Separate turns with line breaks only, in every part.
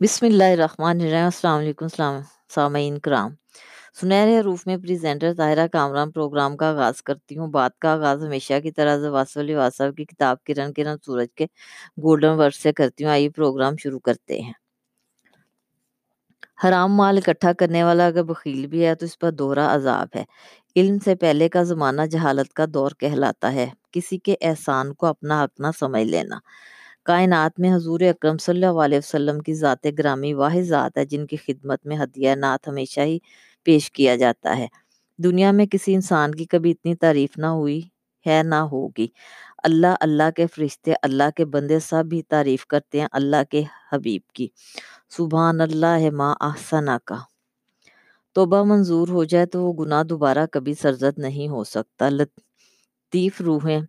بسم اللہ الرحمن الرحیم السلام علیکم السلام سامعین کرام سنہرے حروف میں پریزنٹر طاہرہ کامران پروگرام کا آغاز کرتی ہوں بات کا آغاز ہمیشہ کی طرح زواس علی واسف کی کتاب کرن کرن سورج کے گولڈن ورڈ سے کرتی ہوں آئیے پروگرام شروع کرتے ہیں حرام مال اکٹھا کرنے والا اگر بخیل بھی ہے تو اس پر دوہرا عذاب ہے علم سے پہلے کا زمانہ جہالت کا دور کہلاتا ہے کسی کے احسان کو اپنا حق نہ سمجھ لینا کائنات میں حضور اکرم صلی اللہ علیہ وسلم کی ذات گرامی واحد ذات ہے جن کی خدمت میں ہدیہ نعت ہمیشہ ہی پیش کیا جاتا ہے۔ دنیا میں کسی انسان کی کبھی اتنی تعریف نہ ہوئی ہے، نہ ہوگی۔ اللہ اللہ کے فرشتے، اللہ کے بندے سب بھی تعریف کرتے ہیں اللہ کے حبیب کی۔ سبحان اللہ ما احسنا کا توبہ منظور ہو جائے تو وہ گناہ دوبارہ کبھی سرزد نہیں ہو سکتا۔ لطیف روحیں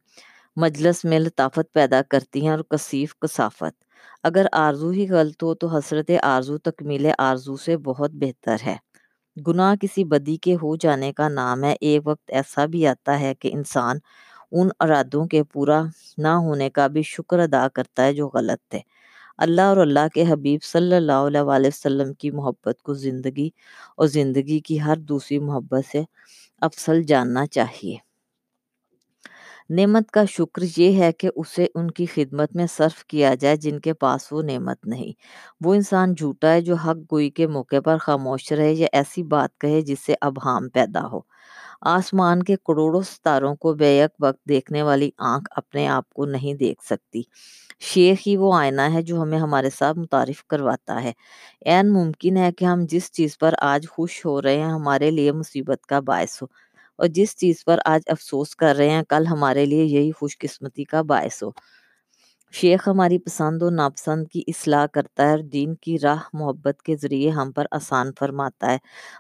مجلس میں لطافت پیدا کرتی ہیں اور کثیف کثافت۔ اگر آرزو ہی غلط ہو تو حسرت آرزو، تکمیل آرزو سے بہت بہتر ہے۔ گناہ کسی بدی کے ہو جانے کا نام ہے۔ ایک وقت ایسا بھی آتا ہے کہ انسان ان ارادوں کے پورا نہ ہونے کا بھی شکر ادا کرتا ہے جو غلط تھے اللہ اور اللہ کے حبیب صلی اللہ علیہ وآلہ وسلم کی محبت کو زندگی اور زندگی کی ہر دوسری محبت سے افضل جاننا چاہیے۔ نعمت کا شکر یہ ہے کہ اسے ان کی خدمت میں صرف کیا جائے جن کے پاس وہ نعمت نہیں۔ وہ انسان جھوٹا ہے جو حق گوئی کے موقع پر خاموش رہے یا ایسی بات کہے جس سے ابہام پیدا ہو۔ آسمان کے کروڑوں ستاروں کو بیک وقت دیکھنے والی آنکھ اپنے آپ کو نہیں دیکھ سکتی۔ شیخ ہی وہ آئینہ ہے جو ہمیں ہمارے ساتھ متعارف کرواتا ہے۔ این ممکن ہے کہ ہم جس چیز پر آج خوش ہو رہے ہیں ہمارے لیے مصیبت کا باعث ہو۔ اور جس چیز پر آج افسوس کر رہے ہیں، کل ہمارے لیے یہی خوش قسمتی کا باعث ہو۔ شیخ ہماری پسند و ناپسند کی اصلاح کرتا ہے اور دین کی راہ محبت کے ذریعے ہم پر آسان فرماتا ہے۔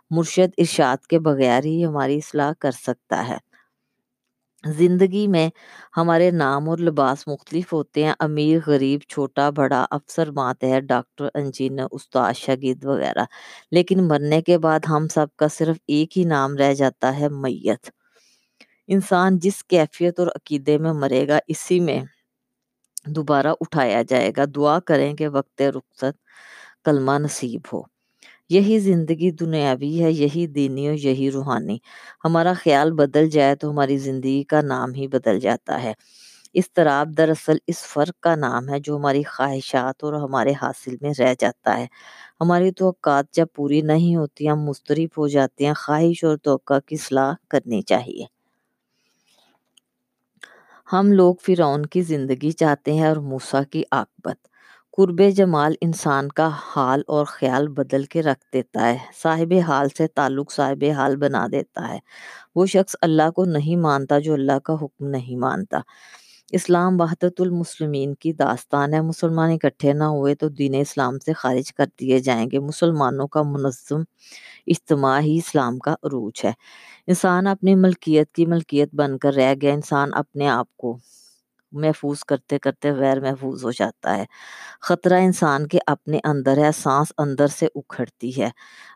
مرشد ارشاد کے بغیر ہی ہماری اصلاح کر سکتا ہے۔ زندگی میں ہمارے نام اور لباس مختلف ہوتے ہیں۔ امیر، غریب، چھوٹا، بڑا، افسر ماتحر ڈاکٹر، انجینئر، استاد، شاگرد وغیرہ۔ لیکن مرنے کے بعد ہم سب کا صرف ایک ہی نام رہ جاتا ہے، میت۔ انسان جس کیفیت اور عقیدے میں مرے گا، اسی میں دوبارہ اٹھایا جائے گا۔ دعا کریں کہ وقت رخصت کلمہ نصیب ہو۔ یہی زندگی دنیاوی ہے، یہی دینی اور یہی روحانی۔ ہمارا خیال بدل جائے تو ہماری زندگی کا نام ہی بدل جاتا ہے۔ اضطراب دراصل اس فرق کا نام ہے جو ہماری خواہشات اور ہمارے حاصل میں رہ جاتا ہے۔ ہماری توقعات جب پوری نہیں ہوتی، ہم مسترب ہو جاتے ہیں۔ خواہش اور توقع کی صلاح کرنی چاہیے۔ ہم لوگ فرعون کی زندگی چاہتے ہیں اور موسیٰ کی عاقبت قرب جمال انسان کا حال اور خیال بدل کے رکھ دیتا ہے، صاحب حال سے تعلق صاحب حال بنا دیتا ہے۔ وہ شخص اللہ کو نہیں مانتا جو اللہ کا حکم نہیں مانتا۔ اسلام وحدت المسلمین کی داستان ہے۔ مسلمان اکٹھے نہ ہوئے تو دین اسلام سے خارج کر دیے جائیں گے۔ مسلمانوں کا منظم اجتماع ہی اسلام کا عروج ہے۔ انسان اپنی ملکیت کی ملکیت بن کر رہ گیا، انسان اپنے آپ کو محفوظ کرتے کرتے غیر محفوظ ہو جاتا ہے۔ خطرہ انسان کے اپنے اندر ہے، سانس اندر سے اکھڑتی ہے۔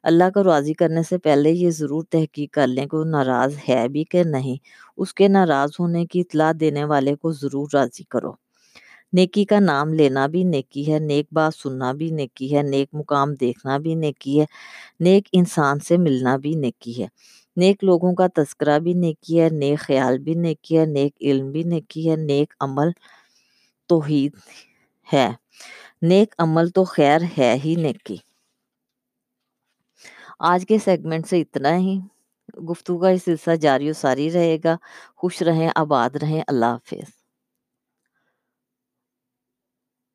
اللہ کو راضی کرنے سے پہلے یہ ضرور تحقیق کر لیں کہ وہ ناراض ہے بھی کہ نہیں۔ اس کے ناراض ہونے کی اطلاع دینے والے کو ضرور راضی کرو۔ نیکی کا نام لینا بھی نیکی ہے، نیک بات سننا بھی نیکی ہے، نیک مقام دیکھنا بھی نیکی ہے، نیک انسان سے ملنا بھی نیکی ہے۔ نیک لوگوں کا تذکرہ بھی نیکی ہے، نیک خیال بھی نیکی ہے، نیک علم بھی نیکی ہے، نیک عمل توحید ہے۔ نیک عمل تو خیر ہے ہی نیکی۔ آج کے سیگمنٹ سے اتنا ہی۔ گفتگو کا یہ سلسلہ جاری و ساری رہے گا۔ خوش رہیں، آباد رہیں۔ اللہ حافظ۔